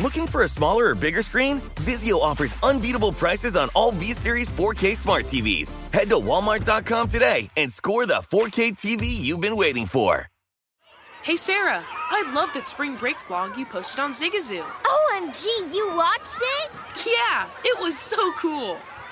Looking for a smaller or bigger screen? Vizio offers unbeatable prices on all V-Series 4K smart TVs. Head to walmart.com today and score the 4K TV you've been waiting for. Hey Sarah, I love that spring break vlog you posted on Zigazoo. OMG, you watched it? Yeah, it was so cool.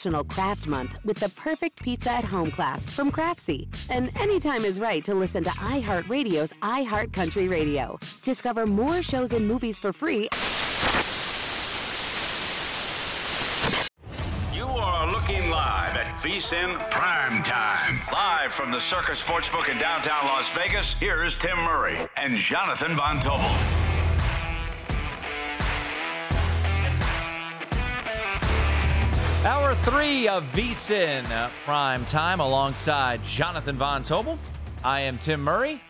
National Craft Month with the perfect pizza at home class from Craftsy. And anytime is right to listen to iHeartRadio's iHeartCountry Radio. Discover more shows and movies for free. You are looking live at VSIN Prime Time. Live from the Circa Sportsbook in downtown Las Vegas, here's Tim Murray and Jonathan Von Tobel. Hour three of VSIN Prime Time alongside Jonathan Von Tobel. I am Tim Murray.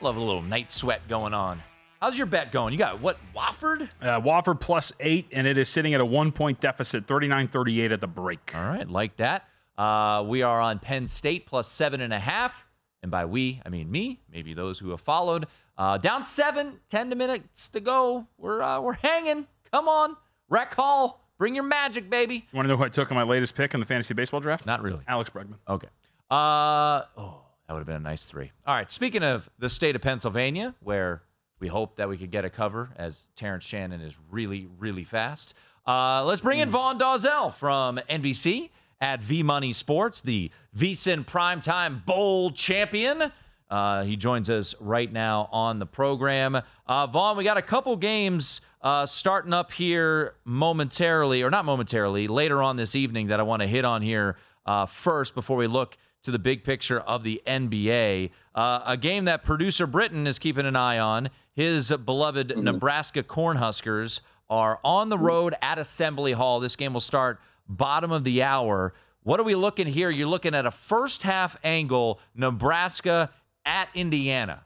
Love a little night sweat going on. How's your bet going? You got what, Wofford? Uh, Wofford plus eight, and it is sitting at a one point deficit, 39 38 at the break. All right, like that. Uh, we are on Penn State plus seven and a half. And by we, I mean me, maybe those who have followed. Uh, down seven, 10 minutes to go. We're, uh, we're hanging. Come on. Rec Hall. Bring your magic, baby. You want to know who I took in my latest pick in the fantasy baseball draft? Not really. Alex Bregman. Okay. Uh, oh, that would have been a nice three. All right. Speaking of the state of Pennsylvania, where we hope that we could get a cover as Terrence Shannon is really, really fast. Uh, let's bring in Vaughn Dalzell from NBC at V Money Sports, the VSIN Primetime Bowl champion. Uh, he joins us right now on the program. Uh, Vaughn, we got a couple games uh, starting up here momentarily, or not momentarily, later on this evening that I want to hit on here uh, first before we look to the big picture of the NBA. Uh, a game that producer Britain is keeping an eye on. His beloved mm-hmm. Nebraska Cornhuskers are on the road at Assembly Hall. This game will start bottom of the hour. What are we looking here? You're looking at a first half angle, Nebraska at Indiana.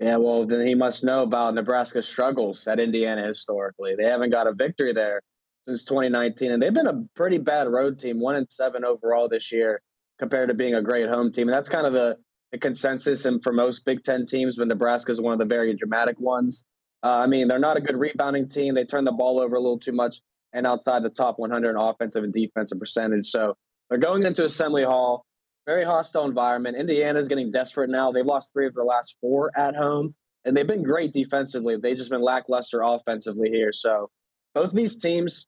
Yeah, well, then he must know about Nebraska's struggles at Indiana historically. They haven't got a victory there since 2019, and they've been a pretty bad road team, one and seven overall this year, compared to being a great home team. And that's kind of the, the consensus and for most Big Ten teams, but Nebraska is one of the very dramatic ones. Uh, I mean, they're not a good rebounding team. They turn the ball over a little too much and outside the top 100 in offensive and defensive percentage. So they're going into Assembly Hall very hostile environment. Indiana's getting desperate now. They've lost three of their last four at home, and they've been great defensively. They've just been lackluster offensively here. So both these teams,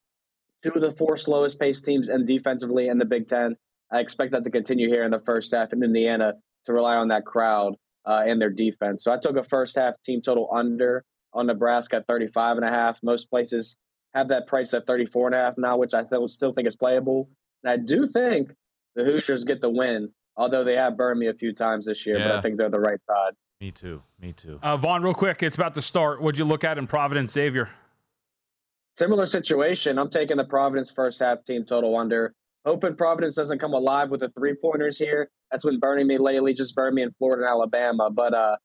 two of the four slowest paced teams and defensively in the Big Ten. I expect that to continue here in the first half in Indiana to rely on that crowd uh, and their defense. So I took a first half team total under on Nebraska at 35 and a half. Most places have that price at 34 and a half now, which I still think is playable. And I do think the Hoosiers get the win, although they have burned me a few times this year, yeah. but I think they're the right side. Me too. Me too. Uh, Vaughn, real quick, it's about to start. What'd you look at in Providence Xavier? Similar situation. I'm taking the Providence first half team total under. Hoping Providence doesn't come alive with the three pointers here. That's been burning me lately, just burned me in Florida and Alabama. But uh,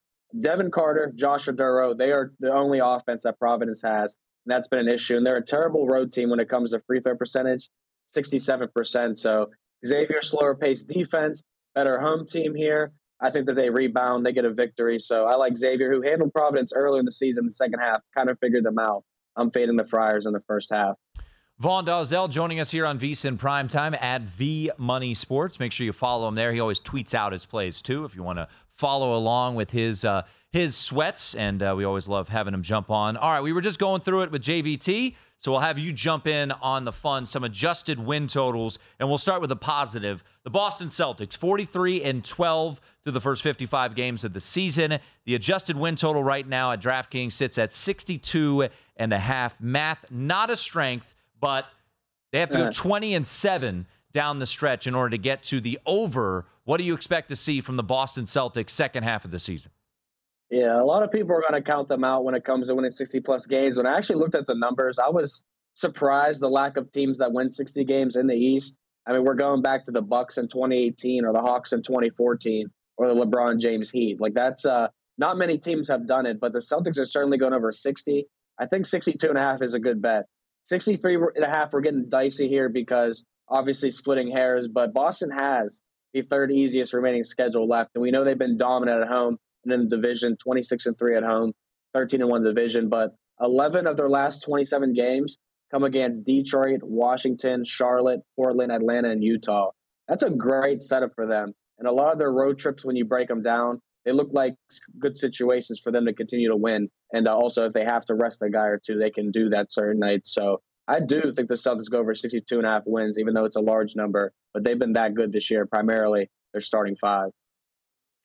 Devin Carter, Josh Oduro, they are the only offense that Providence has. And that's been an issue. And they're a terrible road team when it comes to free throw percentage, 67%. So Xavier slower paced defense, better home team here. I think that they rebound, they get a victory. So I like Xavier, who handled Providence earlier in the season, the second half, kind of figured them out. I'm fading the Friars in the first half. Vaughn Dalzell joining us here on VSIN Prime Time at V Money Sports. Make sure you follow him there. He always tweets out his plays too. If you want to follow along with his uh, his sweats, and uh, we always love having him jump on. All right, we were just going through it with JVT. So we'll have you jump in on the fun, some adjusted win totals, and we'll start with a positive. The Boston Celtics, 43 and 12 through the first 55 games of the season. The adjusted win total right now at DraftKings sits at 62 and a half. Math, not a strength, but they have to go 20 and 7 down the stretch in order to get to the over. What do you expect to see from the Boston Celtics second half of the season? Yeah, a lot of people are going to count them out when it comes to winning 60 plus games. When I actually looked at the numbers, I was surprised the lack of teams that win 60 games in the East. I mean, we're going back to the Bucks in 2018 or the Hawks in 2014 or the LeBron James Heat. Like that's uh not many teams have done it, but the Celtics are certainly going over 60. I think 62 and a half is a good bet. 63 and a half we're getting dicey here because obviously splitting hairs, but Boston has the third easiest remaining schedule left and we know they've been dominant at home in the division, 26 and 3 at home, 13 and 1 division, but 11 of their last 27 games come against Detroit, Washington, Charlotte, Portland, Atlanta, and Utah. That's a great setup for them. And a lot of their road trips, when you break them down, they look like good situations for them to continue to win. And uh, also, if they have to rest a guy or two, they can do that certain nights. So I do think the Celtics go over 62 and a half wins, even though it's a large number. But they've been that good this year, primarily their starting five.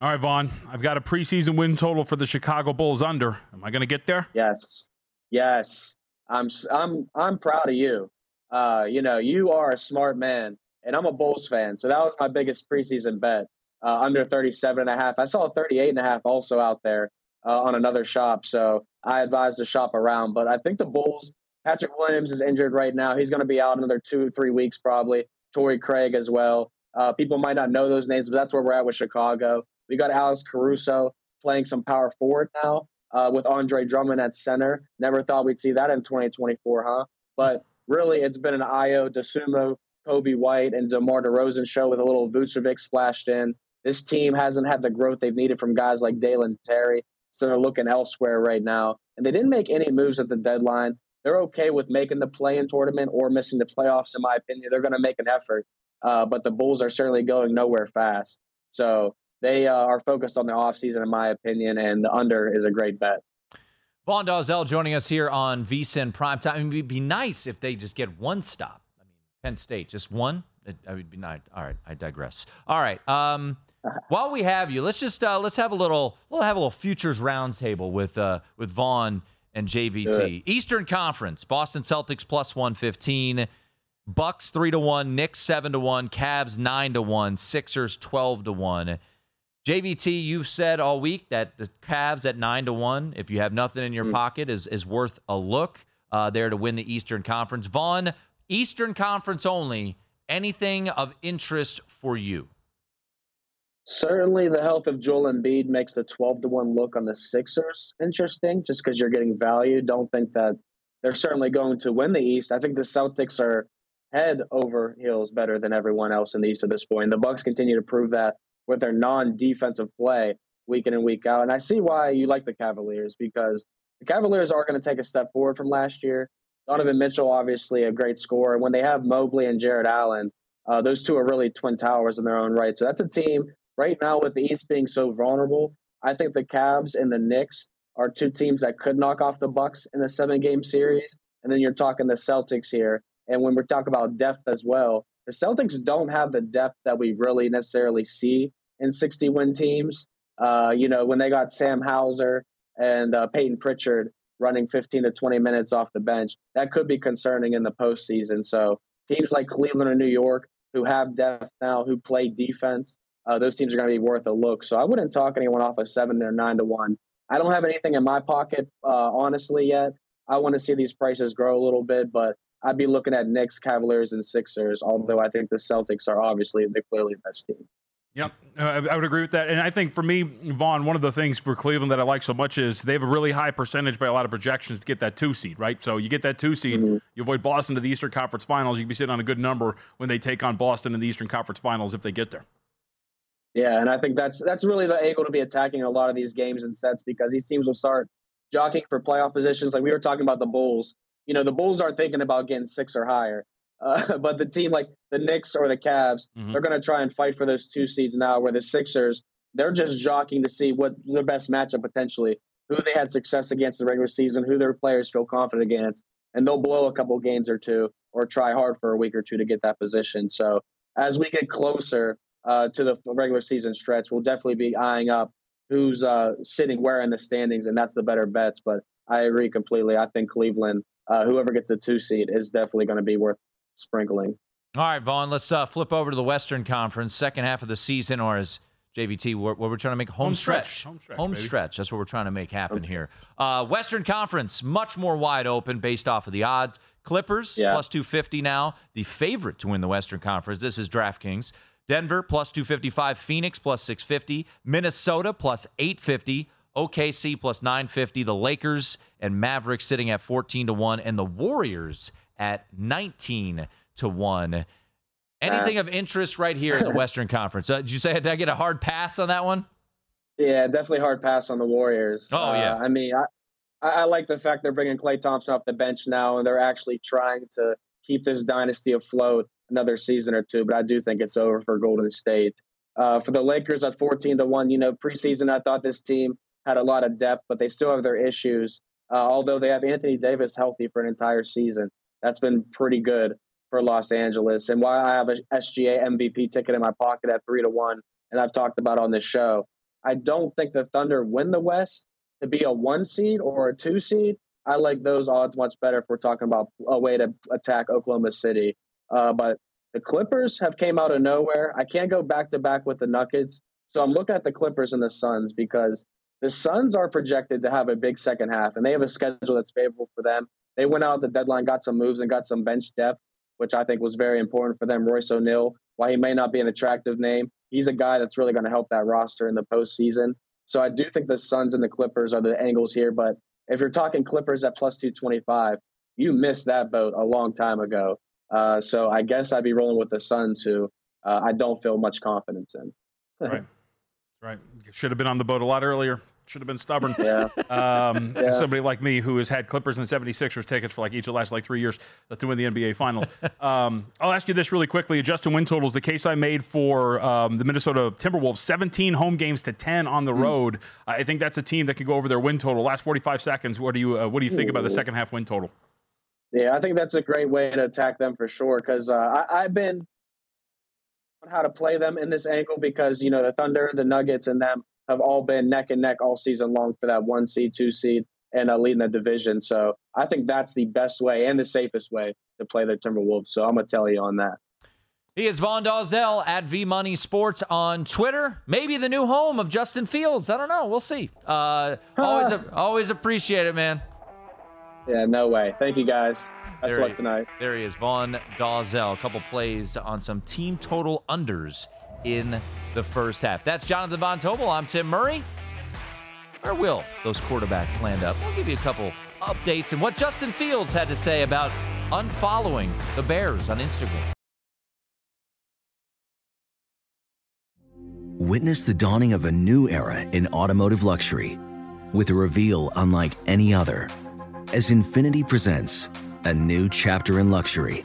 All right, Vaughn, I've got a preseason win total for the Chicago Bulls under. Am I going to get there? Yes. Yes. I'm I'm I'm proud of you. Uh, you know, you are a smart man, and I'm a Bulls fan, so that was my biggest preseason bet. Uh, under 37 and a half. I saw 38 and a half also out there uh, on another shop, so I advised to shop around. But I think the Bulls. Patrick Williams is injured right now. He's going to be out another two, three weeks probably. Torrey Craig as well. Uh, people might not know those names, but that's where we're at with Chicago. We got Alex Caruso playing some power forward now uh, with Andre Drummond at center. Never thought we'd see that in 2024, huh? But really, it's been an Ayo Dosunmu, Coby White, and DeMar DeRozan show with a little Vucevic splashed in. This team hasn't had the growth they've needed from guys like Dalen Terry, so they're looking elsewhere right now. And they didn't make any moves at the deadline. They're okay with making the play-in tournament or missing the playoffs, in my opinion. They're going to make an effort, uh, but the Bulls are certainly going nowhere fast. So they uh, are focused on the offseason, in my opinion, and the under is a great bet. Vaughn Dalzell joining us here on VSIN Primetime. I mean, it'd be nice if they just get one stop. I mean, Penn State, just one. It, it would be nice. All right, I digress. All right. Um, while we have you, let's just uh, let's have a little we'll have a little futures roundtable with uh, with Vaughn and JVT. Eastern Conference: Boston Celtics plus one fifteen. Bucks three to one, Knicks seven to one, Cavs nine to one, Sixers twelve to one. JVT, you've said all week that the Cavs at nine to one, if you have nothing in your mm. pocket, is is worth a look uh, there to win the Eastern Conference. Vaughn, Eastern Conference only. Anything of interest for you? Certainly, the health of Joel Embiid makes the twelve to one look on the Sixers interesting, just because you're getting value. Don't think that they're certainly going to win the East. I think the Celtics are head over heels better than everyone else in the East at this point. The Bucks continue to prove that with their non-defensive play week in and week out. And I see why you like the Cavaliers because the Cavaliers are going to take a step forward from last year. Donovan Mitchell, obviously a great scorer. When they have Mobley and Jarrett Allen, uh, those two are really twin towers in their own right. So that's a team right now with the East being so vulnerable. I think the Cavs and the Knicks are two teams that could knock off the Bucks in a seven-game series. And then you're talking the Celtics here. And when we talk about depth as well, the Celtics don't have the depth that we really necessarily see in 60 win teams. Uh, you know, when they got Sam Hauser and uh, Payton Pritchard running 15 to 20 minutes off the bench, that could be concerning in the postseason. So teams like Cleveland and New York, who have depth now, who play defense, uh, those teams are going to be worth a look. So I wouldn't talk anyone off a seven or nine to one. I don't have anything in my pocket, uh, honestly, yet. I want to see these prices grow a little bit, but I'd be looking at Knicks, Cavaliers, and Sixers. Although I think the Celtics are obviously the clearly best team. Yep, uh, I would agree with that. And I think for me, Vaughn, one of the things for Cleveland that I like so much is they have a really high percentage by a lot of projections to get that two seed, right? So you get that two seed, mm-hmm. you avoid Boston to the Eastern Conference Finals, you can be sitting on a good number when they take on Boston in the Eastern Conference Finals if they get there. Yeah, and I think that's that's really the angle to be attacking a lot of these games and sets because these teams will start jockeying for playoff positions. Like we were talking about the Bulls. You know, the Bulls aren't thinking about getting six or higher. Uh, but the team like the Knicks or the Cavs, mm-hmm. they're going to try and fight for those two seeds now. Where the Sixers, they're just jockeying to see what their best matchup potentially, who they had success against the regular season, who their players feel confident against. and they'll blow a couple games or two or try hard for a week or two to get that position. So as we get closer uh, to the regular season stretch, we'll definitely be eyeing up who's uh, sitting where in the standings, and that's the better bets. But I agree completely. I think Cleveland, uh, whoever gets a two seed, is definitely going to be worth sprinkling. All right, Vaughn, let's uh, flip over to the Western Conference, second half of the season, or as JVT, what we're, we're trying to make home, Home stretch. stretch. Home stretch, Home stretch. That's what we're trying to make happen here. Uh, Western Conference, much more wide open based off of the odds. Clippers, Yeah. plus 250 now, the favorite to win the Western Conference. This is DraftKings. Denver, plus 255. Phoenix, plus 650. Minnesota, plus 850. OKC, plus 950. The Lakers and Mavericks sitting at 14 to 1. And the Warriors at 19 to 1. Anything of interest right here in the Western Conference? Uh, did you say did I get a hard pass on that one? Yeah, definitely hard pass on the Warriors. Oh, yeah. Uh, I mean, I, I like the fact they're bringing Klay Thompson off the bench now, and they're actually trying to keep this dynasty afloat another season or two. But I do think it's over for Golden State. Uh, for the Lakers at 14 to one, you know, preseason I thought this team had a lot of depth, but they still have their issues. Uh, although they have Anthony Davis healthy for an entire season, that's been pretty good for Los Angeles. And why I have a SGA MVP ticket in my pocket at three to one, and I've talked about on this show. I don't think the Thunder win the West to be a one seed or a two seed. I like those odds much better if we're talking about a way to attack Oklahoma City. Uh, but the Clippers have came out of nowhere. I can't go back to back with the Nuggets, so I'm looking at the Clippers and the Suns because the Suns are projected to have a big second half, and they have a schedule that's favorable for them. They went out the deadline, got some moves, and got some bench depth, which I think was very important for them. Royce O'Neale, while he may not be an attractive name, he's a guy that's really going to help that roster in the postseason. So I do think the Suns and the Clippers are the angles here. But if you're talking Clippers at plus 225, you missed that boat a long time ago. Uh, so I guess I'd be rolling with the Suns, who uh, I don't feel much confidence in. Right. Right. Should have been on the boat a lot earlier. Should have been stubborn. Yeah. Um, Yeah. Somebody like me who has had Clippers and 76ers tickets for like each of the last like three years to win the NBA Finals. um, I'll ask you this really quickly. Adjusted win totals, the case I made for um, the Minnesota Timberwolves, 17 home games to 10 on the road. I think that's a team that could go over their win total. Last 45 seconds, what do you uh, what do you think about the second half win total? Yeah, I think that's a great way to attack them for sure. Because uh, I've been on how to play them in this angle because you know the Thunder, the Nuggets, and them have all been neck and neck all season long for that one seed, two seed, and uh, leading the division. So I think that's the best way and the safest way to play the Timberwolves. So I'm gonna tell you on that. He is Vaughn Dalzell at V Money Sports on Twitter. Maybe the new home of Justin Fields. I don't know. We'll see. Uh, always, always appreciate it, man. Yeah, no way. Thank you guys. There luck tonight. There he is, Vaughn Dalzell. A couple plays on some team total unders in the first half. That's Jonathan Von Tobel. I'm Tim Murray. Where will those quarterbacks land up? We'll give you a couple updates and what Justin Fields had to say about unfollowing the Bears on Instagram. Witness the dawning of a new era in automotive luxury with a reveal unlike any other as Infiniti presents a new chapter in luxury,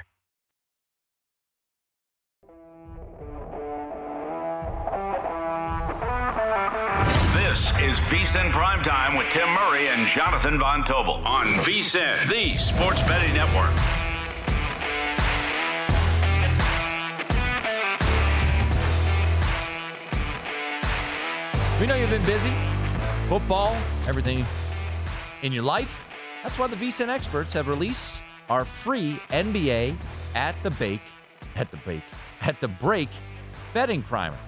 This is VSIN Primetime with Tim Murray and Jonathan Von Tobel on VSIN, the sports betting network. We know you've been busy. Football, everything in your life. That's why the VSIN experts have released our free NBA at the bake, at the bake, at the break betting primer.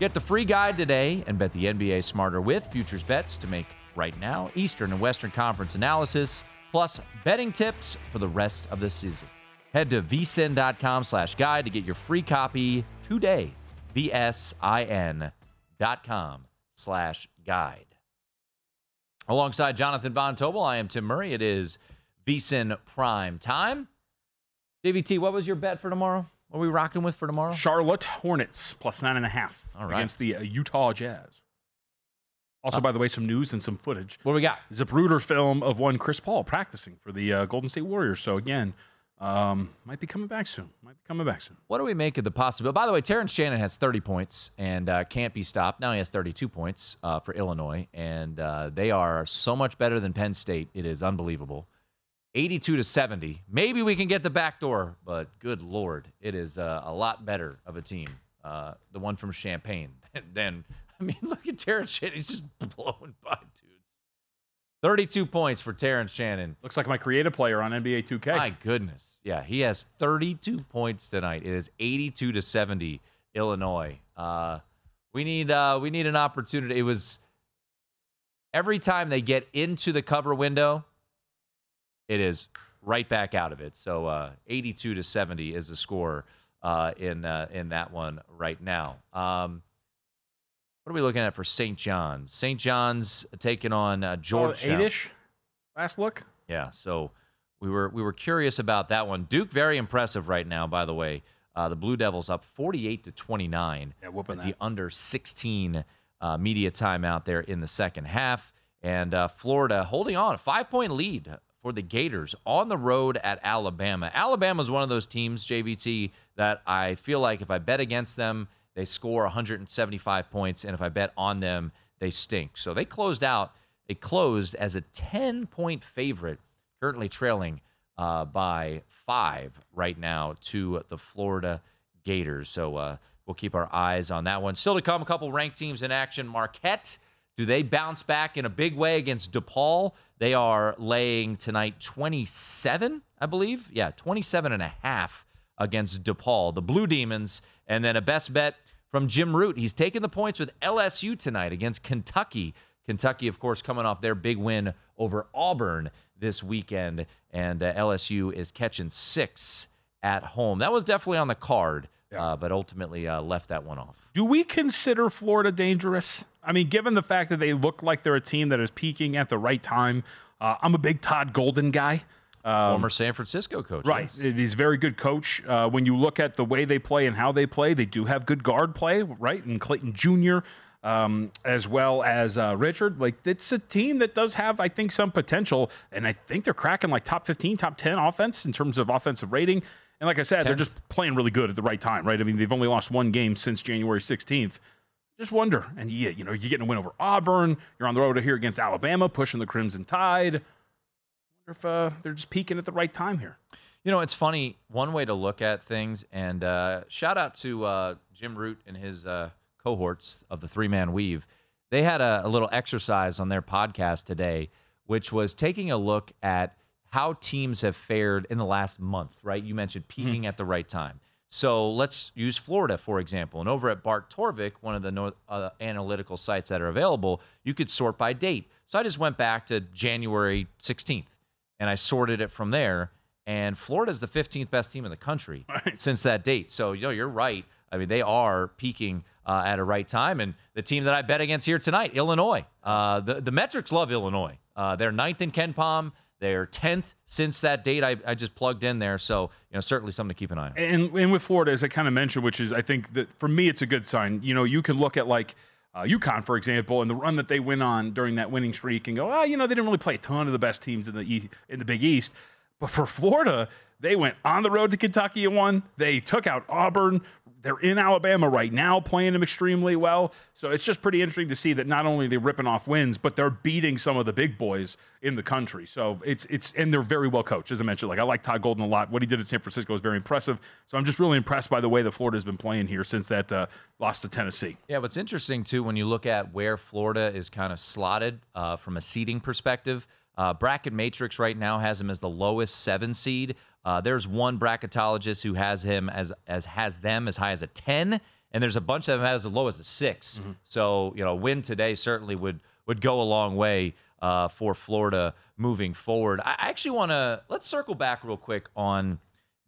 Get the free guide today and bet the NBA smarter with futures bets to make right now, Eastern and Western Conference analysis, plus betting tips for the rest of the season. Head to vsin.com slash guide to get your free copy today. V-S-I-N dot com slash guide. Alongside Jonathan Von Tobel, I am Tim Murray. It is VSIN Prime Time. JVT, what was your bet for tomorrow? What are we rocking with for tomorrow? Charlotte Hornets plus nine and a half All right. against the uh, Utah Jazz. Also, by the way, some news and some footage. What we got? Zapruder film of one Chris Paul practicing for the uh, Golden State Warriors. So again, um, might be coming back soon. Might be coming back soon. What do we make of the possibility? By the way, Terrence Shannon has 30 points and uh, can't be stopped. Now he has 32 points uh, for Illinois, and uh, they are so much better than Penn State. It is unbelievable. 82 to 70. Maybe we can get the back door, but good lord, it is uh, a lot better of a team. Uh, the one from Champaign. Then I mean, look at Terrence Shannon. He's just blowing by dudes. 32 points for Terrence Shannon. Looks like my creative player on NBA 2K. My goodness. Yeah, he has 32 points tonight. It is 82 to 70 Illinois. Uh, we need uh, we need an opportunity. It was every time they get into the cover window, it is right back out of it. So uh, 82 to 70 is the score uh, in uh, in that one right now. Um, what are we looking at for St. John's? St. John's taking on uh, Oh, Georgetown. eight-ish. Last look. Yeah, so we were we were curious about that one. Duke very impressive right now, by the way. Uh, the Blue Devils up 48 to 29 Yeah, whooping at the under 16 uh, media timeout there in the second half, and uh, Florida holding on a five point lead for the Gators on the road at Alabama. Alabama is one of those teams, JVT, that I feel like if I bet against them, they score 175 points, and if I bet on them, they stink. So they closed out. They closed as a 10 point favorite, currently trailing uh, by five right now to the Florida Gators. So uh, we'll keep our eyes on that one. Still to come, a couple ranked teams in action. Marquette, do they bounce back in a big way against DePaul? They are laying tonight 27, I believe. Yeah, 27 and a half against DePaul. The Blue Demons, and then a best bet from Jim Root. He's taking the points with LSU tonight against Kentucky. Kentucky, of course, coming off their big win over Auburn this weekend, and uh, LSU is catching six at home. That was definitely on the card, uh, but ultimately uh, left that one off. Do we consider Florida dangerous? I mean, given the fact that they look like they're a team that is peaking at the right time, uh, I'm a big Todd Golden guy. Um, Former San Francisco coach. Right. yes. He's a very good coach. Uh, when you look at the way they play and how they play, they do have good guard play, right? And Clayton Jr., um, as well as uh, Richard. Like, it's a team that does have, I think, some potential. And I think they're cracking like top 15, top 10 offense in terms of offensive rating. And like I said, they're just playing really good at the right time, right? I mean, they've only lost one game since January 16th. Just wonder. And yeah, you know, you're getting a win over Auburn. You're on the road here against Alabama, pushing the Crimson Tide. Wonder if uh, they're just peaking at the right time here. You know, it's funny. One way to look at things, and uh, shout out to uh, Jim Root and his uh, cohorts of the three man weave. They had a, a little exercise on their podcast today, which was taking a look at how teams have fared in the last month, right? You mentioned peaking at the right time. So let's use Florida, for example. And over at Bart Torvik, one of the no, uh, analytical sites that are available, you could sort by date. So I just went back to January 16th and I sorted it from there. And Florida's the 15th best team in the country since that date. So, you know, you're right. I mean, they are peaking uh, at a right time. And the team that I bet against here tonight, Illinois. Uh, the, the metrics love Illinois. Uh, they're ninth in KenPom. They're 10th since that date I, I just plugged in there. So, you know, certainly something to keep an eye on. And, and with Florida, as I kind of mentioned, which is, I think that for me, it's a good sign. You know, you can look at like, uh, UConn, for example, and the run that they went on during that winning streak, and go, oh, you know, they didn't really play a ton of the best teams in the e- in the Big East, but for Florida, they went on the road to Kentucky and won. They took out Auburn. They're in Alabama right now, playing them extremely well. So it's just pretty interesting to see that not only they're ripping off wins, but they're beating some of the big boys in the country. So it's it's and they're very well coached, as I mentioned. Like I like Todd Golden a lot. What he did at San Francisco is very impressive. So I'm just really impressed by the way that Florida's been playing here since that uh, loss to Tennessee. Yeah, what's interesting too when you look at where Florida is kind of slotted uh, from a seeding perspective. Uh, bracket Matrix right now has them as the lowest seven seed. Uh, there's one bracketologist who has him as as has them as high as a ten, and there's a bunch of them as low as a 6 So you know, win today certainly would would go a long way uh, for Florida moving forward. I actually want to let's circle back real quick on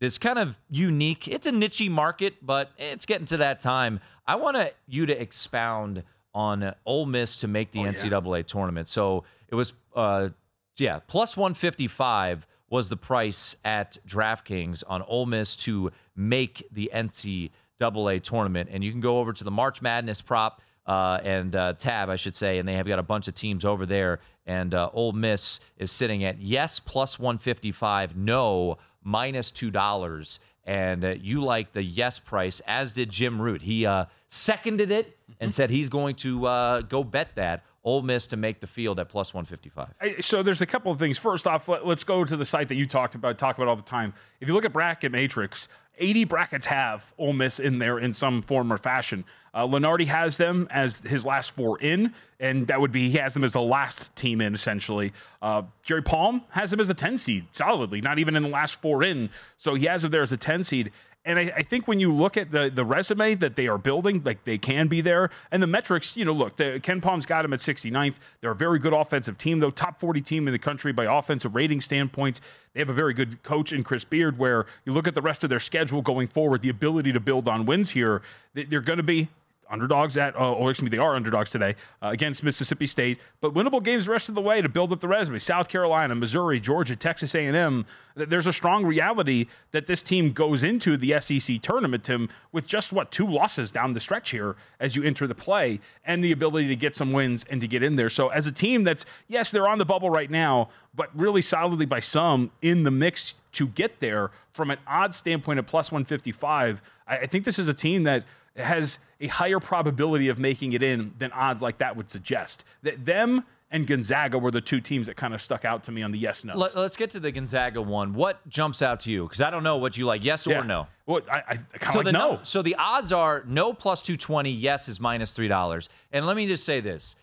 this kind of unique. It's a niche market, but it's getting to that time. I want you to expound on Ole Miss to make the NCAA tournament. So it was, uh, yeah, plus 155 was the price at DraftKings on Ole Miss to make the NCAA tournament. And you can go over to the March Madness prop uh, and uh, tab, I should say, and they have got a bunch of teams over there. And uh, Ole Miss is sitting at yes plus 155, no minus two dollars. And uh, you like the yes price, as did Jim Root. He uh, seconded it and said he's going to uh, go bet that Ole Miss to make the field at plus 155. So there's a couple of things. First off, let, us go to the site that you talked about, talk about all the time. If you look at Bracket Matrix, 80 brackets have Ole Miss in there in some form or fashion. Uh, Lunardi has them as his last four in, and that would be he has them as the last team in essentially. Uh, Jerry Palm has them as a 10 seed solidly, not even in the last four in. So he has them there as a 10 seed. And I, I think when you look at the the resume that they are building, like they can be there, and the metrics, you know, look, the, KenPom's got them at 69th. They're a very good offensive team, though, top 40 team in the country by offensive rating standpoints. They have a very good coach in Chris Beard. Where you look at the rest of their schedule going forward, the ability to build on wins here, they're going to be underdogs at, uh, or excuse me, they are underdogs today uh, against Mississippi State, but winnable games the rest of the way to build up the resume. South Carolina, Missouri, Georgia, Texas A&M. There's a strong reality that this team goes into the SEC tournament, Tim, with just what two losses down the stretch here as you enter the play, and the ability to get some wins and to get in there. So as a team that's yes, they're on the bubble right now, but really solidly by some in the mix to get there from an odd standpoint at plus 155. I, I think this is a team that has a higher probability of making it in than odds like that would suggest. That them and Gonzaga were the two teams that kind of stuck out to me on the yes no. Let, us get to the Gonzaga one. What jumps out to you? Because I don't know what you like, yes or no. Well, I, I kind of So like the no. So the odds are no plus 220, yes is $3. And let me just say this.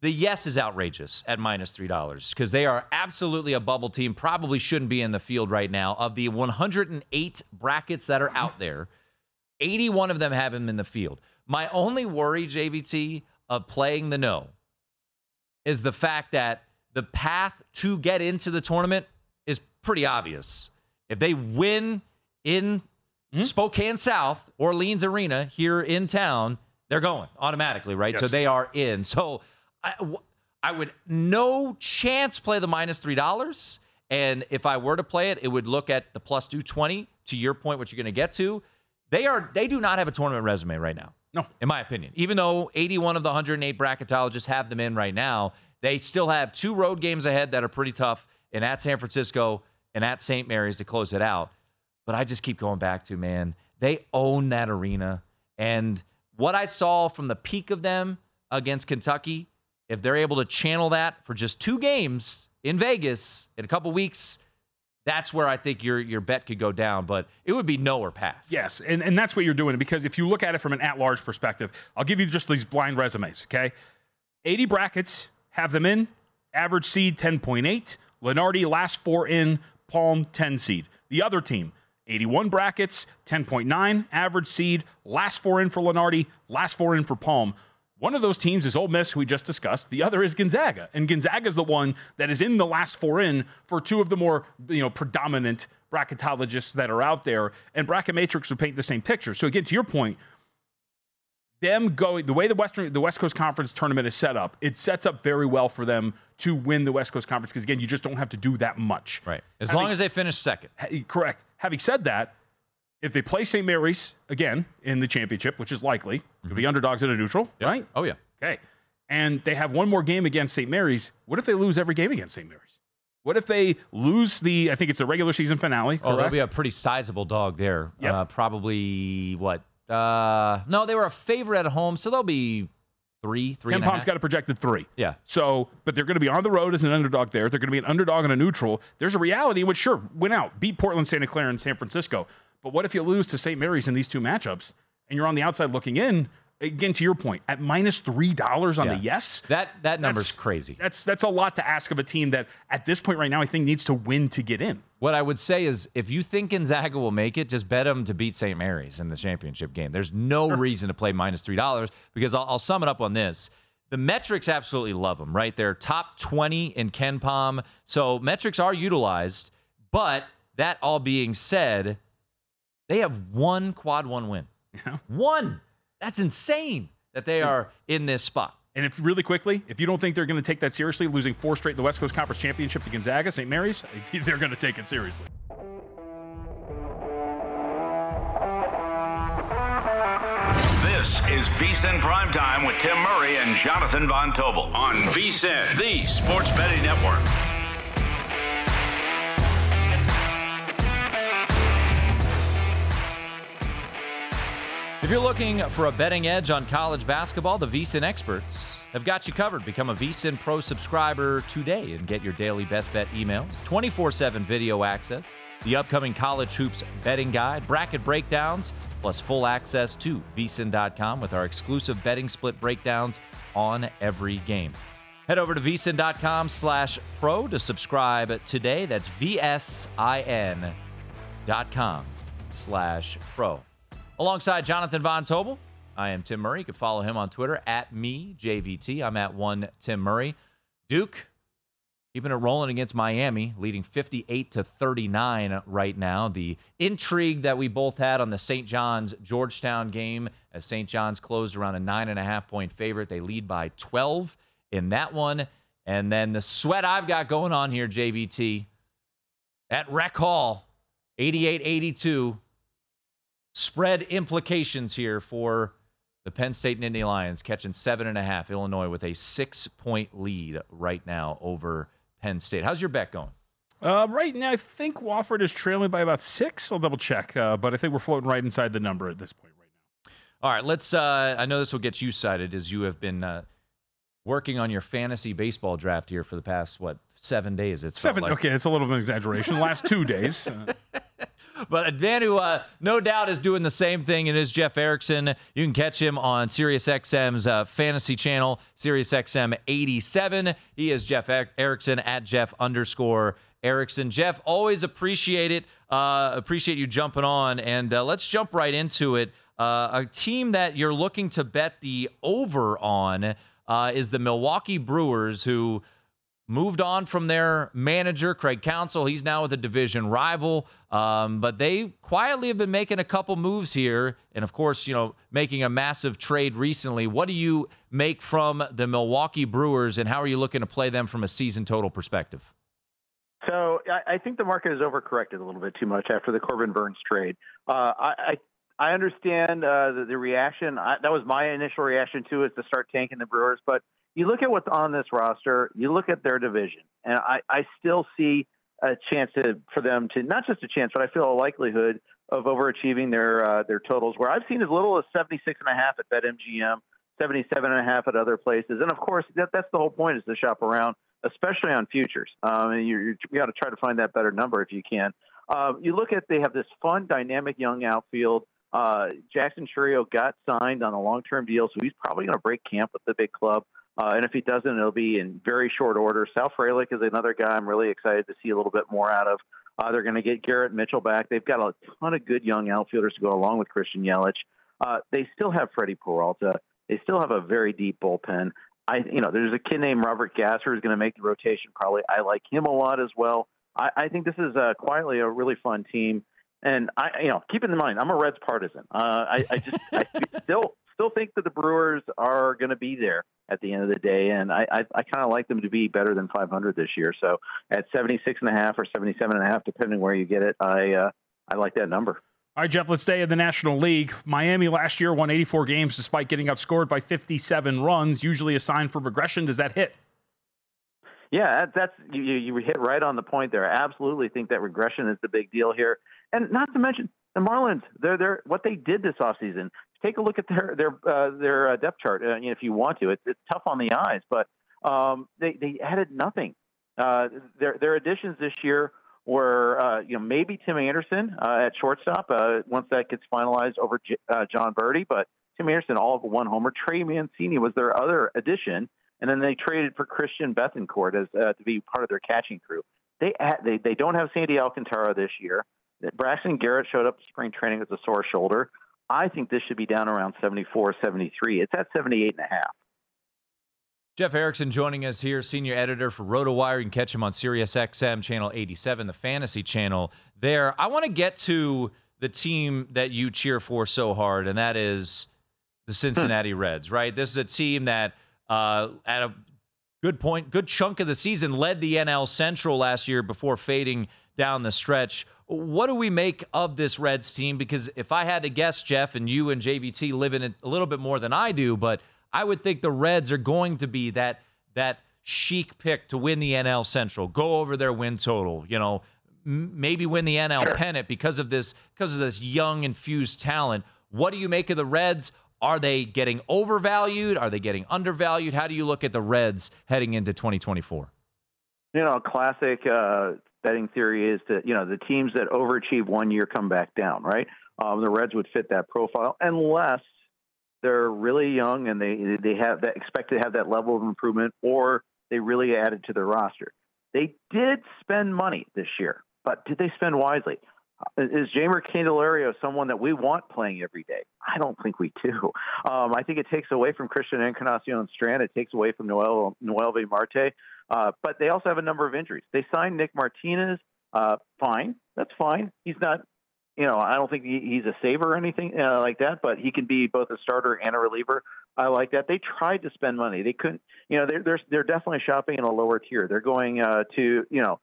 The yes is outrageous at minus $3 because they are absolutely a bubble team, probably shouldn't be in the field right now. Of the 108 brackets that are out there, 81 of them have him in the field. My only worry, JVT, of playing the no is the fact that the path to get into the tournament is pretty obvious. If they win in hmm? Spokane South, Orleans Arena here in town, they're going automatically, right? So they are in. So I would no chance play the minus three dollars. And if I were to play it, it would look at the plus two twenty. To your point, what you're going to get to, they are they do not have a tournament resume right now. No, in my opinion. Even though 81 of the 108 bracketologists have them in right now, they still have two road games ahead that are pretty tough, and at San Francisco and at St. Mary's to close it out. But I just keep going back to man, they own that arena, and what I saw from the peak of them against Kentucky, if they're able to channel that for just two games in Vegas in a couple weeks, that's where I think your your bet could go down, but it would be no or pass. Yes, and, and that's what you're doing because if you look at it from an at large perspective, I'll give you just these blind resumes, okay? 80 brackets, have them in, average seed 10.8, Lunardi last four in, Palm 10 seed. The other team, 81 brackets, 10.9, average seed, last four in for Lunardi, last four in for Palm. One of those teams is Ole Miss, who we just discussed. The other is Gonzaga, and Gonzaga is the one that is in the last four in for two of the more you know predominant bracketologists that are out there. And Bracket Matrix would paint the same picture. So again, to your point, them going the way the Western the West Coast Conference tournament is set up, it sets up very well for them to win the West Coast Conference because again, you just don't have to do that much. Right. As Having- long as they finish second. Ha- Correct. Having said that, if they play St. Mary's again in the championship, which is likely, could be underdogs in a neutral, right? Oh yeah. Okay. And they have one more game against St. Mary's. What if they lose every game against St. Mary's? What if they lose the? I think it's the regular season finale. Oh, there'll be a pretty sizable dog there. Yep. Uh, probably what? Uh, no, they were a favorite at home, so they'll be three, three Ken half. got a projected three. Yeah. So, but they're going to be on the road as an underdog there. They're going to be an underdog and a neutral. There's a reality which, sure, win out, beat Portland, Santa Clara, and San Francisco. But what if you lose to St. Mary's in these two matchups and you're on the outside looking in? Again, to your point, at minus three dollars on Yeah. the yes, That that number's That's- crazy. that's that's a lot to ask of a team that at this point right now I think needs to win to get in. What I would say is, if you think Gonzaga will make it, just bet them to beat St. Mary's in the championship game. There's no reason to play minus three dollars because I'll, I'll sum it up on this. The metrics absolutely love them, right? They're top 20 in KenPom. So metrics are utilized. But that all being said, they have one quad one win. Yeah. One. That's insane that they are in this spot. And if really quickly, if you don't think they're going to take that seriously, losing four straight in the West Coast Conference Championship to Gonzaga, St. Mary's, they're going to take it seriously. This is VSIN Primetime with Tim Murray and Jonathan Von Tobel on VSIN, the sports betting network. If you're looking for a betting edge on college basketball, the VSIN experts have got you covered. Become a VSIN Pro subscriber today and get your daily best bet emails, 24 7 video access, the upcoming college hoops betting guide, bracket breakdowns, plus full access to vsin.com with our exclusive betting split breakdowns on every game. Head over to vsin.com slash pro to subscribe today. That's V-S-I-N dot com slash pro. Alongside Jonathan Von Tobel, I am Tim Murray. You can follow him on Twitter at me, JVT. I'm at one Tim Murray. Duke keeping it rolling against Miami, leading 58 to 39 right now. The intrigue that we both had on the St. John's Georgetown game as St. John's closed around a nine and a half point favorite. They lead by 12 in that one. And then the sweat I've got going on here, JVT, at Rec Hall, 88 82 spread implications here for the Penn State and Nittany Lions catching seven and a half. Illinois with a six point lead right now over Penn State. How's your bet going? Uh, right now, I think Wofford is trailing by about six. I'll double check, uh, but I think we're floating right inside the number at this point right now. All right, let's. Uh, I know this will get you cited as you have been uh, working on your fantasy baseball draft here for the past what seven days. It's Seven. like. Okay, it's a little bit of an exaggeration. Last two days. But a man who uh, no doubt is doing the same thing, and is Jeff Erickson. You can catch him on SiriusXM's uh, fantasy channel, SiriusXM 87. He is Jeff Er- Erickson at Jeff underscore Erickson. Jeff, always appreciate it. Uh, appreciate you jumping on, and uh, let's jump right into it. Uh, a team that you're looking to bet the over on uh, is the Milwaukee Brewers, who moved on from their manager, Craig Counsell. He's now with a division rival. Um, but they quietly have been making a couple moves here. And of course, you know, making a massive trade recently. What do you make from the Milwaukee Brewers and how are you looking to play them from a season total perspective? So I, I think the market has overcorrected a little bit too much after the Corbin Burnes trade. Uh, I, I I understand uh, the, the reaction. I, that was my initial reaction too, is to start tanking the Brewers. But you look at what's on this roster, you look at their division, and I, I still see a chance to, for them to not just a chance, but I feel a likelihood of overachieving their uh, their totals. Where I've seen as little as 76 and a half at BetMGM, 77 and a half at other places, and of course that, that's the whole point is to shop around, especially on futures. Um, and you you got to try to find that better number if you can. Uh, you look at they have this fun, dynamic young outfield. Uh, Jackson Chourio got signed on a long-term deal, so he's probably going to break camp with the big club. Uh, and if he doesn't, it'll be in very short order. Sal Frelick is another guy I'm really excited to see a little bit more out of. Uh, they're going to get Garrett Mitchell back. They've got a ton of good young outfielders to go along with Christian Yelich. Uh, they still have Freddie Peralta. They still have a very deep bullpen. I, you know, there's a kid named Robert Gasser who's going to make the rotation. Probably, I like him a lot as well. I, I think this is uh, quietly a really fun team. And I, you know, keep in mind, I'm a Reds partisan. Uh, I, I just, I still, still think that the Brewers are going to be there at the end of the day, and I, I, I kind of like them to be better than 500 this year. So at 76 and a half or 77 and a half, depending where you get it, I, uh, I like that number. All right, Jeff, let's stay in the National League. Miami last year won 84 games despite getting outscored by 57 runs, usually a sign for regression. Does that hit? Yeah, that's you, you hit right on the point there. I absolutely think that regression is the big deal here, and not to mention the Marlins. They're they're what they did this offseason. Take a look at their their uh, their uh, depth chart uh, if you want to. It's it's tough on the eyes, but um, they they added nothing. Uh, their their additions this year were uh, you know maybe Tim Anderson uh, at shortstop once that gets finalized over J- Jon Berti, but Tim Anderson all of one homer. Trey Mancini was their other addition and then they traded for Christian Bethancourt as to be part of their catching crew. They, they they don't have Sandy Alcantara this year. Braxton Garrett showed up to spring training with a sore shoulder. I think this should be down around 74, 73. It's at 78 and a half. Jeff Erickson joining us here, senior editor for RotoWire. You can catch him on SiriusXM channel 87, the fantasy channel. There, I want to get to the team that you cheer for so hard, and that is the Cincinnati Reds. Right, this is a team that uh, at a good point, good chunk of the season, led the NL Central last year before fading down the stretch. What do we make of this Reds team? Because if I had to guess, Jeff, and you and JVT live in it a little bit more than I do, but I would think the Reds are going to be that that chic pick to win the NL Central, go over their win total, you know, m- maybe win the NL sure. pennant because of this because of this young infused talent. What do you make of the Reds? Are they getting overvalued? Are they getting undervalued? How do you look at the Reds heading into 2024? You know, classic uh, betting theory is that you know the teams that overachieve one year come back down, right? Um, the Reds would fit that profile unless they're really young and they they have that expect to have that level of improvement, or they really added to their roster. They did spend money this year, but did they spend wisely? Is Jeimer Candelario someone that we want playing every day? I don't think we do. Um, I think it takes away from Christian Encarnacion Strand. It takes away from Noel Noelvi Marte. Uh, but they also have a number of injuries. They signed Nick Martinez. Uh, fine, that's fine. He's not, you know, I don't think he, he's a saver or anything uh, like that. But he can be both a starter and a reliever. I like that. They tried to spend money. They couldn't. You know, they're they're, they're definitely shopping in a lower tier. They're going uh, to, you know,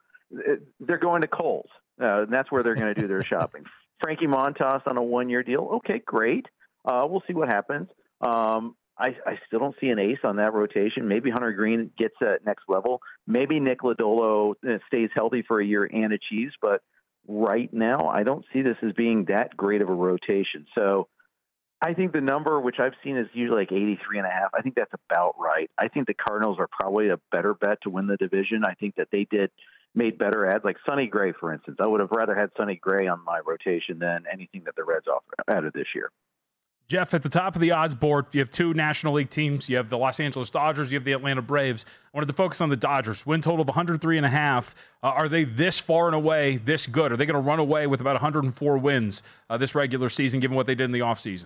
they're going to Kohl's. Uh, and that's where they're going to do their shopping. Frankie Montas on a one-year deal. Okay, great. Uh, we'll see what happens. Um, I, I, still don't see an ace on that rotation. Maybe Hunter Greene gets that next level. Maybe Nick Lodolo uh, stays healthy for a year and achieves. But right now, I don't see this as being that great of a rotation. So I think the number, which I've seen is usually like 83 and a half, I think that's about right. I think the Cardinals are probably a better bet to win the division. I think that they did – made better ads, like Sonny Gray, for instance. I would have rather had Sonny Gray on my rotation than anything that the Reds offered added this year. Jeff, at the top of the odds board, you have two National League teams. You have the Los Angeles Dodgers. You have the Atlanta Braves. I wanted to focus on the Dodgers. Win total of 103 and a half. Uh, are they this far and away this good? Are they going to run away with about 104 wins uh, this regular season, given what they did in the offseason?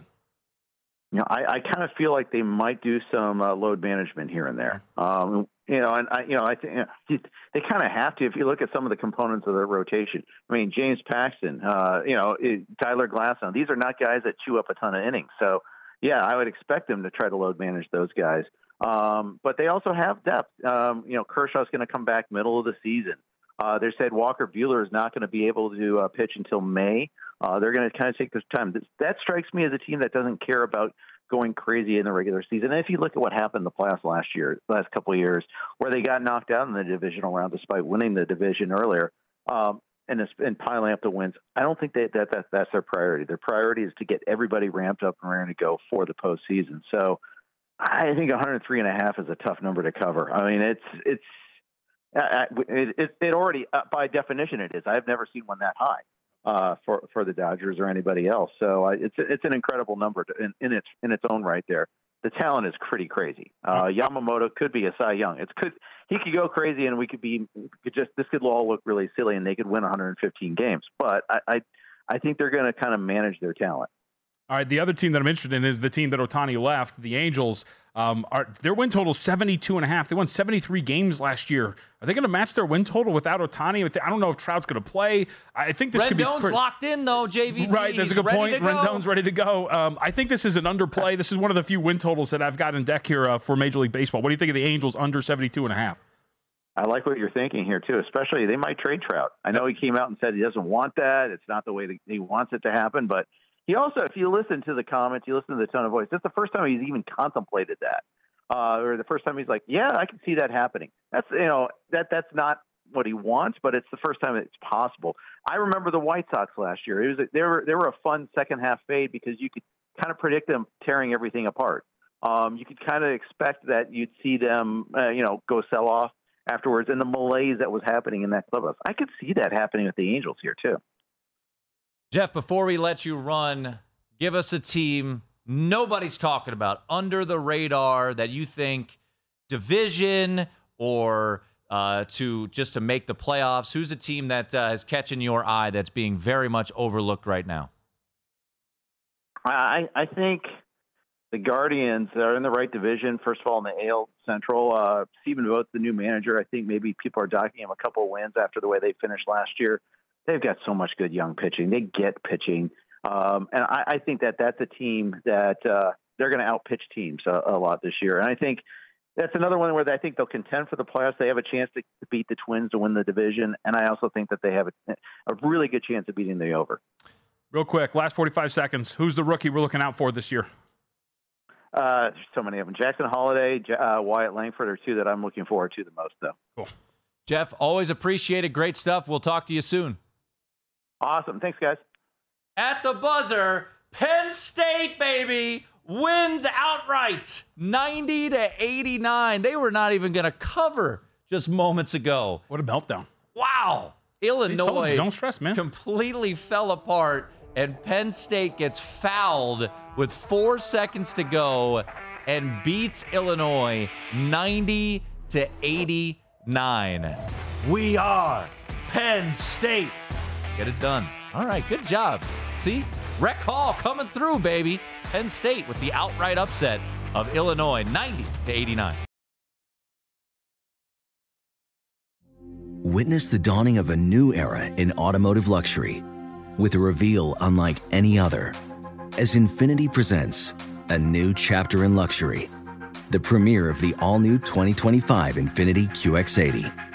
You know, I, I kind of feel like they might do some uh, load management here and there. Um, you know, and I, you know, I think you know, they kind of have to. If you look at some of the components of their rotation, I mean, James Paxton, uh, you know, it, Tyler Glasnow, these are not guys that chew up a ton of innings. So, yeah, I would expect them to try to load manage those guys. Um, but they also have depth. Um, you know, Kershaw's going to come back middle of the season. Uh, they said Walker Buehler is not going to be able to uh, pitch until May. Uh, they're going to kind of take this time. That strikes me as a team that doesn't care about going crazy in the regular season. And if you look at what happened in the playoffs last year, last couple of years, where they got knocked out in the divisional round despite winning the division earlier, um, and and piling up the wins. I don't think that, that that that's their priority. Their priority is to get everybody ramped up and ready to go for the postseason. So I think 103 and a half is a tough number to cover. I mean, it's it's it, it, it already uh, by definition it is. I've never seen one that high uh, for for the Dodgers or anybody else. So uh, it's it's an incredible number to, in, in its in its own right. There, the talent is pretty crazy. Uh, Yamamoto could be a Cy Young. It's could he could go crazy, and we could be could just this could all look really silly, and they could win 115 games. But I I, I think they're going to kind of manage their talent. All right, the other team that I'm interested in is the team that Ohtani left, the Angels. Um, are their win total is 72 and a half? They won 73 games last year. Are they going to match their win total without Ohtani? I don't know if Trout's going to play. I think this could be Rendon's locked in though. JVT Right, that's a good point. to go. Rendon's ready to go. Um, I think this is an underplay. This is one of the few win totals that I've got in deck here uh, for Major League Baseball. What do you think of the Angels under 72 and a half? I like what you're thinking here too. Especially they might trade Trout. I know he came out and said he doesn't want that. It's not the way that he wants it to happen. But he also, if you listen to the comments, you listen to the tone of voice. That's the first time he's even contemplated that, uh, or the first time he's like, "Yeah, I can see that happening." That's you know that that's not what he wants, but it's the first time it's possible. I remember the White Sox last year. It was they were they were a fun second half fade because you could kind of predict them tearing everything apart. Um, you could kind of expect that you'd see them, uh, you know, go sell off afterwards, and the malaise that was happening in that clubhouse. I could see that happening with the Angels here too. Jeff, before we let you run, give us a team nobody's talking about under the radar that you think division or uh, to just to make the playoffs. Who's a team that uh, is catching your eye that's being very much overlooked right now? I, I think the Guardians are in the right division. First of all, in the AL Central, uh, Stephen Vogt's the new manager. I think maybe people are docking him a couple wins after the way they finished last year. They've got so much good young pitching. They get pitching, um, and I, I think that that's a team that uh, they're going to outpitch teams a, a lot this year. And I think that's another one where I think they'll contend for the playoffs. They have a chance to beat the Twins to win the division, and I also think that they have a, a really good chance of beating the over. Real quick, last 45 seconds. Who's the rookie we're looking out for this year? Uh, there's so many of them. Jackson Holliday, uh, Wyatt Langford are two that I'm looking forward to the most, though. Cool. Jeff, always appreciate it. Great stuff. We'll talk to you soon. Awesome. Thanks, guys. At the buzzer, Penn State, baby, wins outright 90 to 89. They were not even going to cover just moments ago. What a meltdown. Wow. Illinois you, don't stress, man. completely fell apart, and Penn State gets fouled with four seconds to go and beats Illinois 90 to 89. We are Penn State. Get it done. All right, good job. See, Rec Hall coming through, baby. Penn State with the outright upset of Illinois 90 to 89. Witness the dawning of a new era in automotive luxury with a reveal unlike any other as Infiniti presents a new chapter in luxury, the premiere of the all new 2025 Infiniti QX80.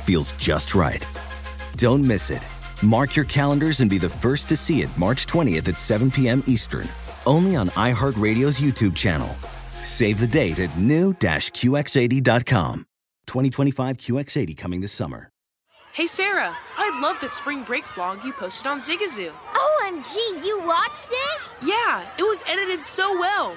feels just right. Don't miss it. Mark your calendars and be the first to see it March 20th at 7 p.m. Eastern, only on iHeartRadio's YouTube channel. Save the date at new-QX80.com. 2025 QX80 coming this summer. Hey Sarah, I love that spring break vlog you posted on Zigazoo. OMG, you watched it? Yeah, it was edited so well.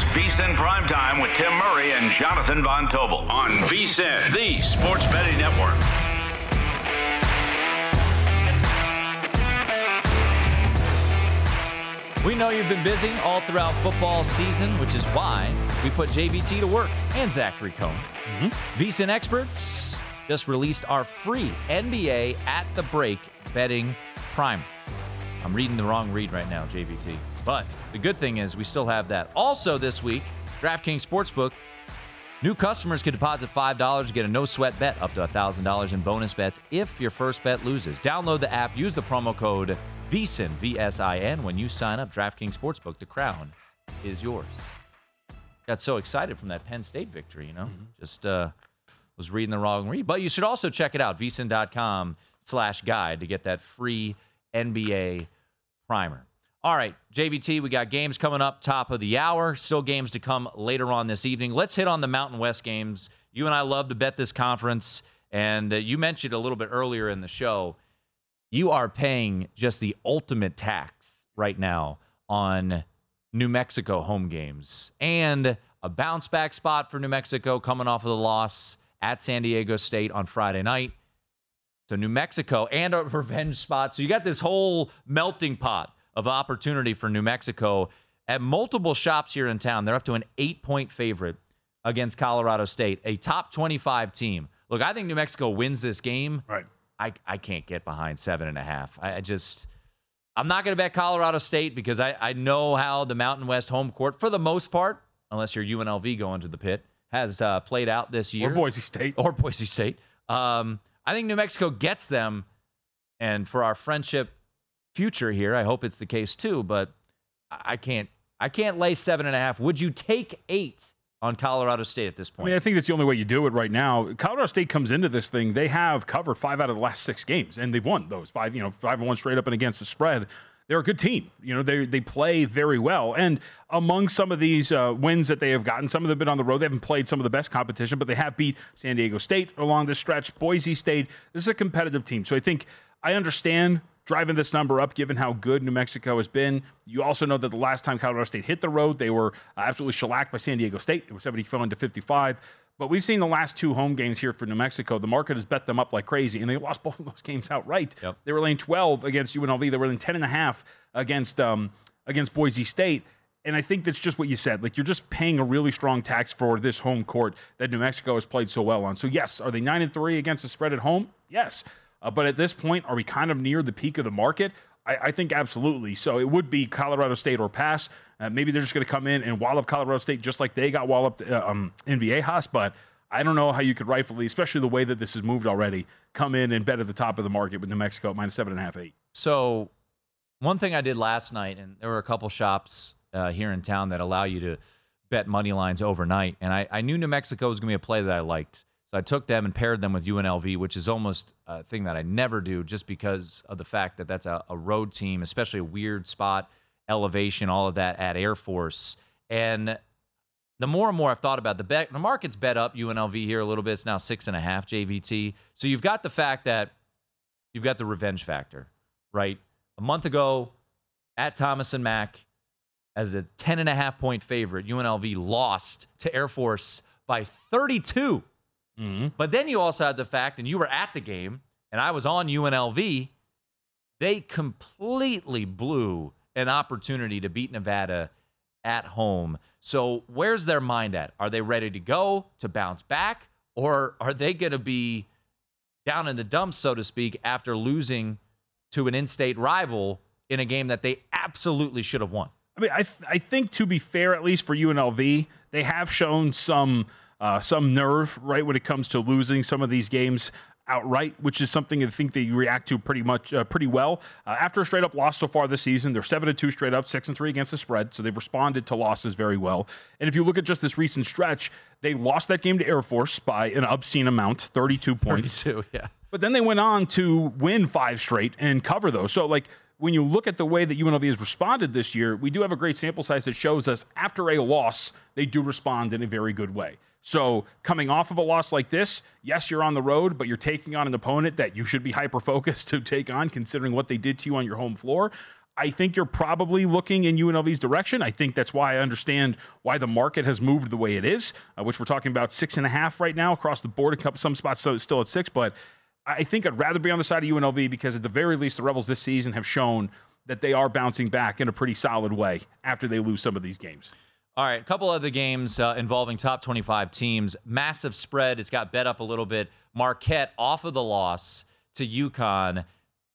Is VSIN Primetime with Tim Murray and Jonathan Von Tobel on VSIN, the sports betting network. We know you've been busy all throughout football season, which is why we put JVT to work and Zachary Cohen. Mm-hmm. VSIN experts just released our free NBA at the break betting primer. I'm reading the wrong read right now, JVT. But the good thing is we still have that. Also, this week, DraftKings Sportsbook, new customers can deposit $5 to get a no sweat bet up to $1,000 in bonus bets if your first bet loses. Download the app, use the promo code VSIN, V S I N, when you sign up. DraftKings Sportsbook, the crown is yours. Got so excited from that Penn State victory, you know? Mm-hmm. Just uh, was reading the wrong read. But you should also check it out, vsin.com slash guide to get that free NBA primer. All right, JVT, we got games coming up top of the hour. Still games to come later on this evening. Let's hit on the Mountain West games. You and I love to bet this conference, and uh, you mentioned a little bit earlier in the show. You are paying just the ultimate tax right now on New Mexico home games and a bounce back spot for New Mexico coming off of the loss at San Diego State on Friday night. So New Mexico and a revenge spot. So you got this whole melting pot of opportunity for New Mexico at multiple shops here in town. They're up to an eight point favorite against Colorado State, a top 25 team. Look, I think New Mexico wins this game. Right. I, I can't get behind seven and a half. I, I just, I'm not going to bet Colorado State because I, I know how the Mountain West home court, for the most part, unless you're UNLV going to the pit, has uh, played out this year. Or Boise State. Or Boise State. Um, I think New Mexico gets them. And for our friendship future here, I hope it's the case too. But I can't I can't lay seven and a half. Would you take eight on Colorado State at this point? I mean, I think that's the only way you do it right now. Colorado State comes into this thing; they have covered five out of the last six games, and they've won those five. You know, five and one straight up and against the spread. They're a good team. You know, they they play very well. And among some of these uh, wins that they have gotten, some of them have been on the road. They haven't played some of the best competition, but they have beat San Diego State along this stretch. Boise State. This is a competitive team. So I think I understand driving this number up given how good New Mexico has been. You also know that the last time Colorado State hit the road, they were absolutely shellacked by San Diego State. It was 74 to 55. But we've seen the last two home games here for New Mexico. The market has bet them up like crazy, and they lost both of those games outright. Yep. They were laying 12 against UNLV. They were laying 10 and a half against um, against Boise State. And I think that's just what you said. Like you're just paying a really strong tax for this home court that New Mexico has played so well on. So yes, are they nine and three against the spread at home? Yes. Uh, but at this point, are we kind of near the peak of the market? I, I think absolutely. So it would be Colorado State or pass. Uh, maybe they're just going to come in and wallop Colorado State just like they got walloped uh, um, in Viejas. But I don't know how you could rightfully, especially the way that this has moved already, come in and bet at the top of the market with New Mexico at minus seven and a half, eight. So one thing I did last night, and there were a couple shops uh, here in town that allow you to bet money lines overnight, and I, I knew New Mexico was going to be a play that I liked. So I took them and paired them with UNLV, which is almost a thing that I never do just because of the fact that that's a, a road team, especially a weird spot, elevation, all of that at Air Force. And the more and more I've thought about the bet, the market's bet up UNLV here a little bit. It's now six and a half JVT. So you've got the fact that you've got the revenge factor, right? A month ago at Thomas and Mack, as a 10 and a half point favorite, UNLV lost to Air Force by 32. Mm-hmm. But then you also had the fact, and you were at the game, and I was on UNLV, they completely blew an opportunity to beat Nevada at home. So where's their mind at? Are they ready to go to bounce back, or are they going to be down in the dumps, so to speak, after losing to an in-state rival in a game that they absolutely should have won. I mean, I th- I think to be fair, at least for UNLV, they have shown some uh, some nerve, right, when it comes to losing some of these games outright, which is something I think they react to pretty much uh, pretty well. Uh, after a straight up loss so far this season, they're seven and two straight up, six and three against the spread, so they've responded to losses very well. And if you look at just this recent stretch, they lost that game to Air Force by an obscene amount, thirty-two points. 32, yeah. But then they went on to win five straight and cover those. So like when you look at the way that UNLV has responded this year, we do have a great sample size that shows us after a loss, they do respond in a very good way. So, coming off of a loss like this, yes, you're on the road, but you're taking on an opponent that you should be hyper focused to take on, considering what they did to you on your home floor. I think you're probably looking in UNLV's direction. I think that's why I understand why the market has moved the way it is, uh, which we're talking about six and a half right now across the board. Some spots still at six, but I think I'd rather be on the side of UNLV because at the very least, the Rebels this season have shown that they are bouncing back in a pretty solid way after they lose some of these games. All right, a couple other games uh, involving top 25 teams. Massive spread. It's got bet up a little bit. Marquette off of the loss to UConn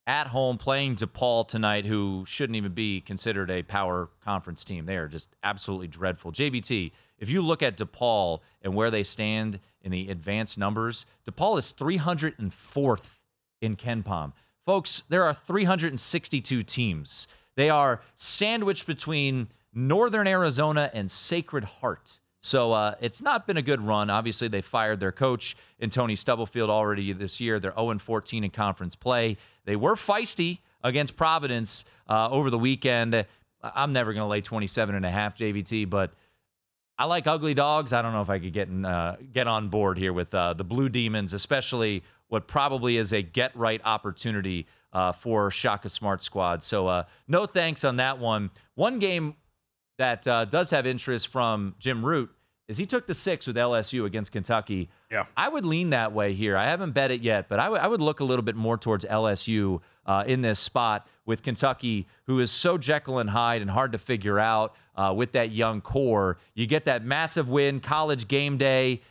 at home playing DePaul tonight, who shouldn't even be considered a power conference team. They are just absolutely dreadful. JVT, if you look at DePaul and where they stand in the advanced numbers, DePaul is 304th in KenPom. Folks, there are 362 teams. They are sandwiched between Northern Arizona and Sacred Heart. So uh, it's not been a good run. Obviously, they fired their coach in Tony Stubblefield already this year. They're 0 14 in conference play. They were feisty against Providence uh, over the weekend. I'm never going to lay 27 and a half JVT, but I like ugly dogs. I don't know if I could get in, uh, get on board here with uh, the Blue Demons, especially what probably is a get right opportunity uh, for Shaka Smart squad. So uh, no thanks on that one. One game that uh, does have interest from Jim Root is he took the six with LSU against Kentucky. Yeah. I would lean that way here. I haven't bet it yet, but I, w- I would look a little bit more towards LSU uh, in this spot with Kentucky, who is so Jekyll and Hyde and hard to figure out uh, with that young core. You get that massive win, college game day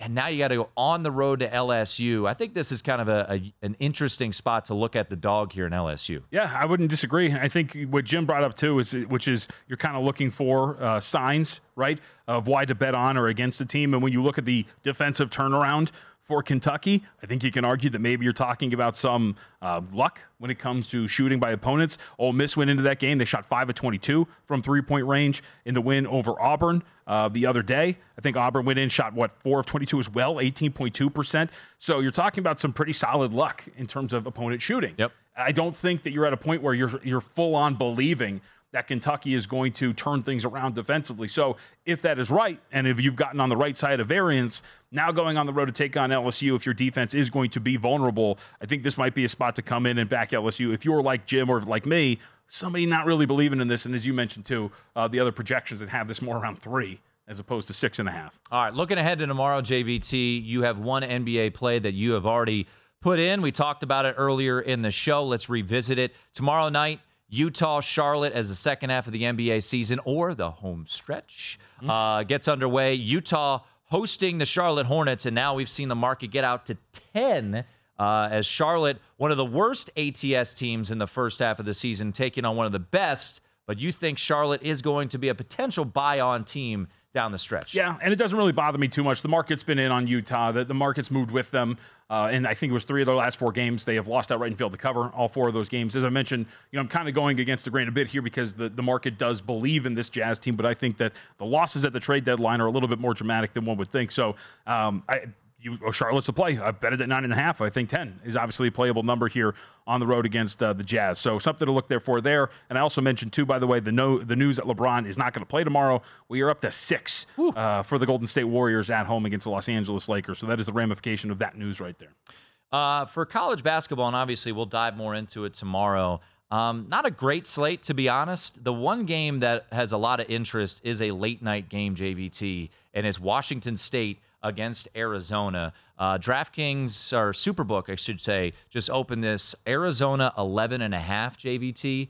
and now you got to go on the road to LSU. I think this is kind of a, a, an interesting spot to look at the dog here in LSU. Yeah, I wouldn't disagree. I think what Jim brought up too is which is you're kind of looking for uh, signs, right, of why to bet on or against the team. And when you look at the defensive turnaround for Kentucky. I think you can argue that maybe you're talking about some uh, luck when it comes to shooting by opponents. Ole Miss went into that game. They shot 5 of 22 from three point range in the win over Auburn uh, the other day. I think Auburn went in, shot what, 4 of 22 as well, 18.2%. So you're talking about some pretty solid luck in terms of opponent shooting. Yep. I don't think that you're at a point where you're, you're full on believing that Kentucky is going to turn things around defensively. So if that is right, and if you've gotten on the right side of variance, now going on the road to take on LSU, if your defense is going to be vulnerable, I think this might be a spot to come in and back LSU. If you're like Jim or like me, somebody not really believing in this, and as you mentioned too, uh, the other projections that have this more around three as opposed to six and a half. All right, looking ahead to tomorrow, JVT, you have one NBA play that you have already put in. We talked about it earlier in the show. Let's revisit it. Tomorrow night, Utah Charlotte as the second half of the NBA season or the home stretch mm-hmm. uh, gets underway. Utah hosting the Charlotte Hornets, and now we've seen the market get out to 10 uh, as Charlotte, one of the worst ATS teams in the first half of the season, taking on one of the best. But you think Charlotte is going to be a potential buy on team down the stretch. Yeah, and it doesn't really bother me too much. The market's been in on Utah. The, the market's moved with them. Uh, and I think it was three of their last four games. They have lost outright and failed to cover all four of those games. As I mentioned, you know, I'm kind of going against the grain a bit here because the, the market does believe in this Jazz team, but I think that the losses at the trade deadline are a little bit more dramatic than one would think. So um, I, you, oh, Charlotte's a play. I bet it at nine and a half. I think ten is obviously a playable number here on the road against uh, the Jazz. So something to look there for there. And I also mentioned too, by the way, the no the news that LeBron is not going to play tomorrow. We are up to six uh, for the Golden State Warriors at home against the Los Angeles Lakers. So that is the ramification of that news right there. Uh, for college basketball, and obviously we'll dive more into it tomorrow. Um, not a great slate, to be honest. The one game that has a lot of interest is a late night game, JVT, and it's Washington State against Arizona. Uh, DraftKings or Superbook, I should say, just opened this Arizona 11 and a half JVT.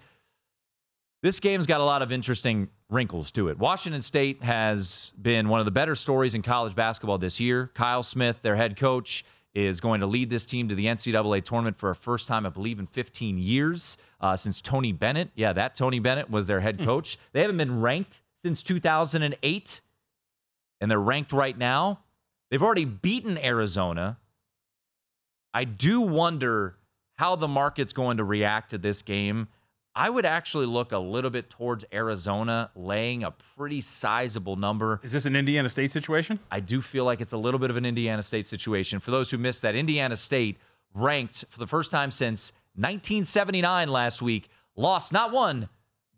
This game's got a lot of interesting wrinkles to it. Washington State has been one of the better stories in college basketball this year. Kyle Smith, their head coach, is going to lead this team to the NCAA tournament for a first time, I believe, in 15 years uh, since Tony Bennett. Yeah, that Tony Bennett was their head coach. They haven't been ranked since 2008, and they're ranked right now. They've already beaten Arizona. I do wonder how the market's going to react to this game. I would actually look a little bit towards Arizona laying a pretty sizable number. Is this an Indiana State situation? I do feel like it's a little bit of an Indiana State situation. For those who missed that, Indiana State ranked for the first time since 1979 last week, lost not one,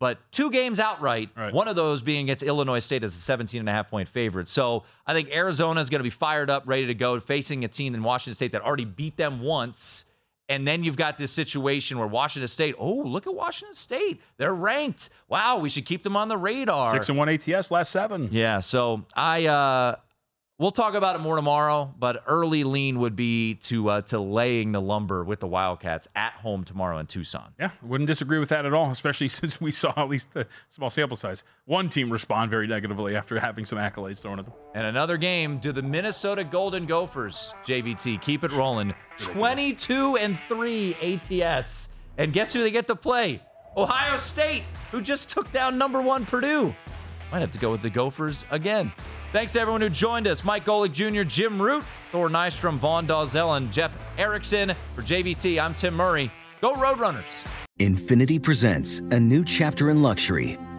but two games outright. Right. One of those being against Illinois State as a 17 and a half point favorite. So I think Arizona is going to be fired up, ready to go, facing a team in Washington State that already beat them once. And then you've got this situation where Washington State, oh, look at Washington State. They're ranked. Wow, we should keep them on the radar. Six and one ATS last seven. Yeah, so I uh we'll talk about it more tomorrow, but early lean would be to uh to laying the lumber with the Wildcats at home tomorrow in Tucson. Yeah, wouldn't disagree with that at all, especially since we saw at least the small sample size. One team respond very negatively after having some accolades thrown at them. And another game, do the Minnesota Golden Gophers, JVT, keep it rolling. 22 and 3 ATS. And guess who they get to play? Ohio State, who just took down number one Purdue. Might have to go with the Gophers again. Thanks to everyone who joined us. Mike Golic Jr., Jim Root, Thor Nystrom, Vaughn Dalzell, and Jeff Erickson. For JVT, I'm Tim Murray. Go Roadrunners. Infiniti presents a new chapter in luxury,